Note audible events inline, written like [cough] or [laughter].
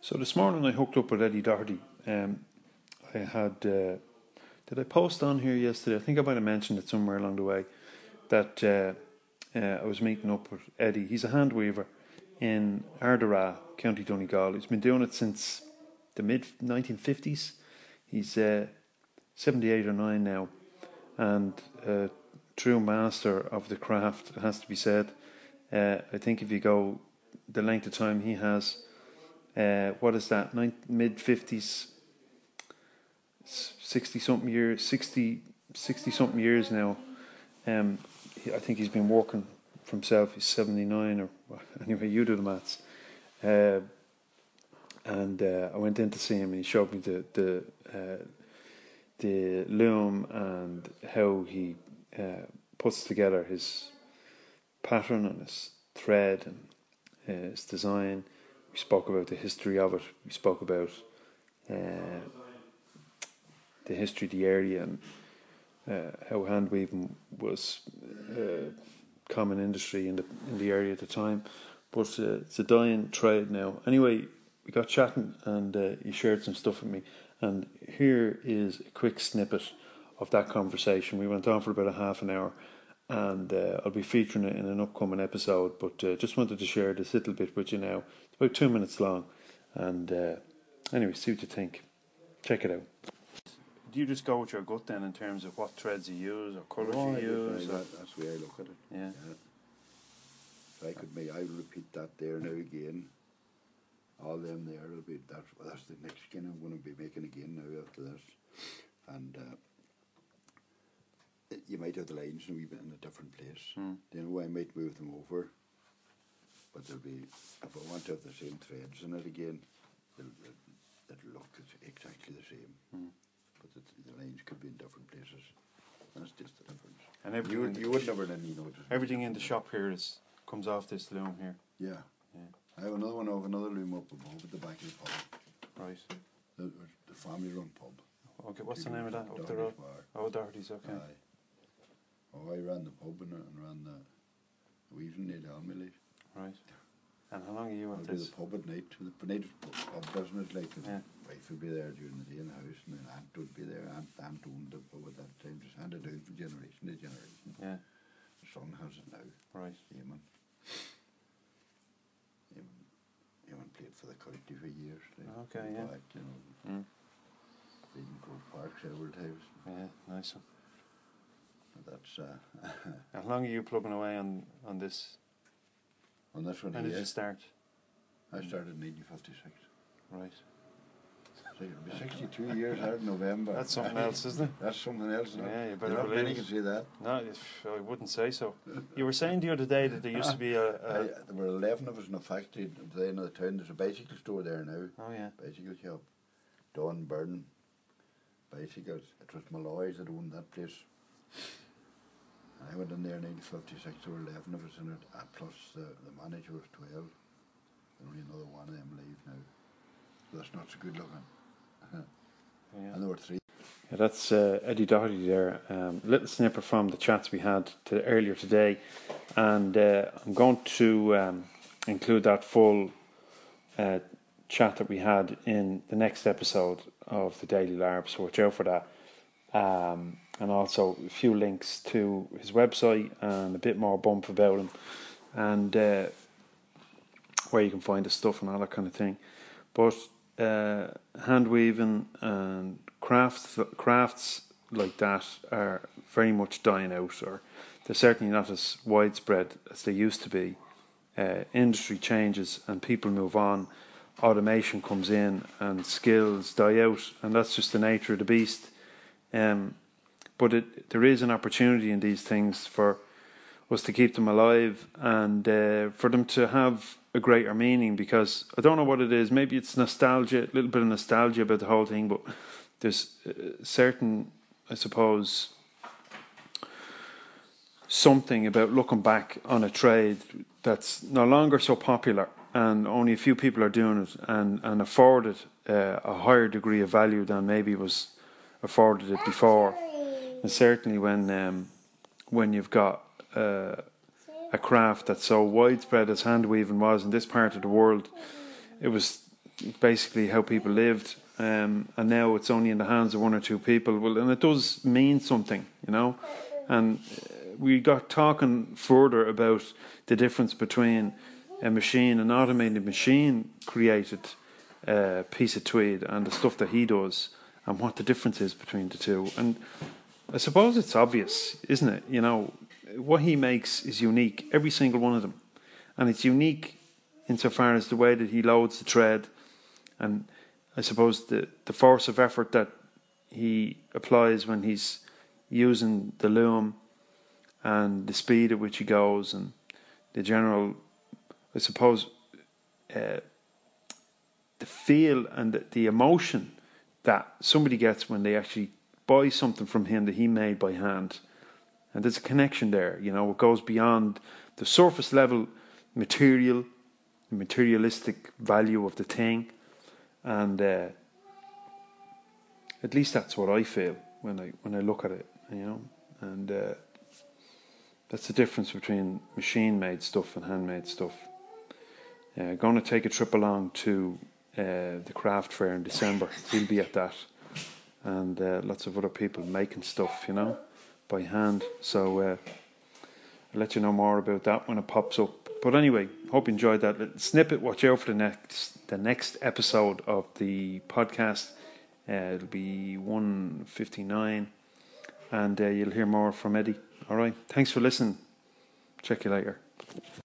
So this morning I hooked up with Eddie Doherty. Um, I had, uh, did I post on here yesterday? I think I might have mentioned it somewhere along the way that uh, uh, I was meeting up with Eddie. He's a hand weaver in Ardara, County Donegal. He's been doing it since the mid 1950s. He's uh, 78 or 9 now and a true master of the craft, it has to be said. Uh, I think if you go the length of time he has, uh, what is that, mid 50s, 60 something years, 60, 60 something years now. Um, I think he's been working for himself. He's 79 or [laughs] anyway, you do the maths. Uh, and uh, I went in to see him and he showed me the, the, uh, the loom and how he uh, puts together his pattern and his thread and uh, his design. We spoke about the history of it. We spoke about uh, the history of the area and uh, how hand weaving was a uh, common industry in the in the area at the time. But uh, it's a dying trade now. Anyway, we got chatting and uh, he shared some stuff with me. And here is a quick snippet of that conversation. We went on for about a half an hour, and uh, I'll be featuring it in an upcoming episode. But uh, just wanted to share this little bit with you now. It's about two minutes long, and uh, anyway, see what you think. Check it out. Do you just go with your gut then in terms of what threads you use or colours oh, you use? That, that's the way I look at it. Yeah. yeah. If I could make, I would repeat that there now again all them there will be that's that's the next skin I'm going to be making again now after this, and uh, you might have the lines in a wee bit in a different place. Mm. You know, I might move them over, but there'll be if I want to have the same threads in it again, it'll, it'll look exactly the same, mm. but the, the lines could be in different places. That's just the difference. And everything you, would, you would never any notice. Everything in the shop here is comes off this loom here. Yeah. Yeah. I have another one of another loom up above at the back of the pub. Right. The, the family run pub. Okay, what's the name of that? Up the road? Bar. Oh, Doherty's, okay. Aye. Oh, I ran the pub and, and ran the, the weaving near Dalmilly. Right. And how long are you at this? the pub at night. The night pub business, like the yeah. wife would be there during the day in the house, and then aunt would be there. Aunt, aunt owned the pub at that time, just handed down from generation to generation. Yeah. The son has it now. Right. Eamon. Eamon played for the county for years. Like, okay, yeah. Back, you know, mm. Been Croke Park several times. Yeah, nice one. That's. Uh, [laughs] How long are you plugging away on on this? On this one When did you start? I started in 1956. Right. So it'll be 62 years out in November. That's something else, isn't it? That's something else. Yeah, it? you better Not believe many can see that. No, I wouldn't say so. You were saying the other day that there used to be a. [laughs] I, a there were 11 of us in a factory at the end of the town. There's a bicycle store there now. oh yeah. Bicycle shop. Don Byrne Bicycles. It was Molloy's that owned that place. I went in there in 1956. There were 11 of us in it, uh, plus the, the manager was 12. And only another one of them leave now. That's not so good looking. [laughs] Yeah. And there were three. Yeah, that's uh, Eddie Doherty there. Um, little snippet from the chats we had to, earlier today, and uh, I'm going to um, include that full uh, chat that we had in the next episode of the Daily Larb. So watch out for that, um, and also a few links to his website and a bit more bump about him, and uh, where you can find the stuff and all that kind of thing. But uh, hand weaving and crafts crafts like that are very much dying out, or they're certainly not as widespread as they used to be. Uh, industry changes and people move on. Automation comes in and skills die out, and that's just the nature of the beast. Um, but it, there is an opportunity in these things for us to keep them alive and uh, for them to have a greater meaning because I don't know what it is. Maybe it's nostalgia, a little bit of nostalgia about the whole thing, but there's uh, certain, I suppose, something about looking back on a trade that's no longer so popular and only a few people are doing it and, and afforded uh, a higher degree of value than maybe was afforded it before. And certainly when um, when you've got uh, a craft that's so widespread as hand weaving was in this part of the world, it was basically how people lived, um, and now it's only in the hands of one or two people. Well, and it does mean something, you know. And uh, we got talking further about the difference between a machine, an automated machine created uh, piece of tweed, and the stuff that he does, and what the difference is between the two. And I suppose it's obvious, isn't it? You know, what he makes is unique, every single one of them. And it's unique insofar as the way that he loads the thread and I suppose the, the force of effort that he applies when he's using the loom and the speed at which he goes and the general, I suppose, uh, the feel and the, the emotion that somebody gets when they actually buy something from him that he made by hand. And there's a connection there, you know, it goes beyond the surface level material, materialistic value of the thing. And uh, at least that's what I feel when I when I look at it, you know. And uh, that's the difference between machine made stuff and handmade stuff. Uh, going to take a trip along to uh, the craft fair in December. We'll be at that and uh, lots of other people making stuff, you know, by hand. So uh, I'll let you know more about that when it pops up. But anyway, hope you enjoyed that little snippet. Watch out for the next the next episode of the podcast. Uh, it'll be one fifty nine, and uh, you'll hear more from Eddie. All right, thanks for listening. Check you later.